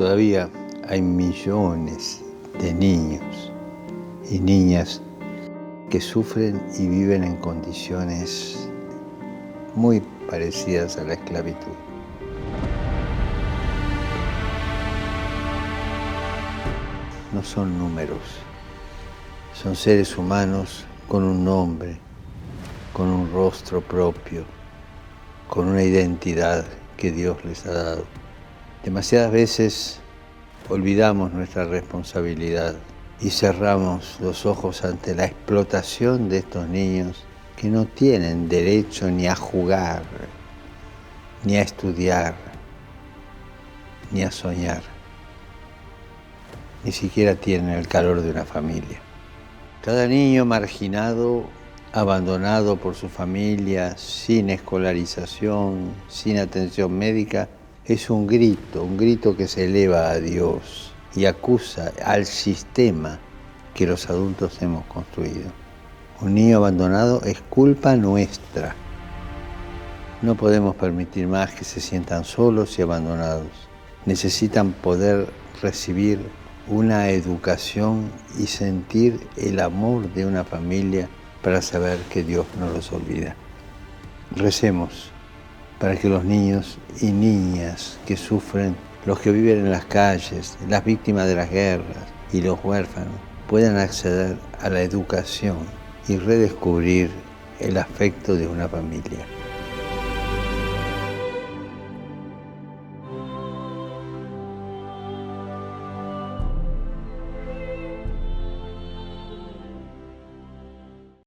Todavía hay millones de niños y niñas que sufren y viven en condiciones muy parecidas a la esclavitud. No son números, son seres humanos con un nombre, con un rostro propio, con una identidad que Dios les ha dado. Demasiadas veces olvidamos nuestra responsabilidad y cerramos los ojos ante la explotación de estos niños que no tienen derecho ni a jugar, ni a estudiar, ni a soñar. Ni siquiera tienen el calor de una familia. Cada niño marginado, abandonado por su familia, sin escolarización, sin atención médica, es un grito, un grito que se eleva a Dios y acusa al sistema que los adultos hemos construido. Un niño abandonado es culpa nuestra. No podemos permitir más que se sientan solos y abandonados. Necesitan poder recibir una educación y sentir el amor de una familia para saber que Dios no los olvida. Recemos para que los niños y niñas que sufren, los que viven en las calles, las víctimas de las guerras y los huérfanos, puedan acceder a la educación y redescubrir el afecto de una familia.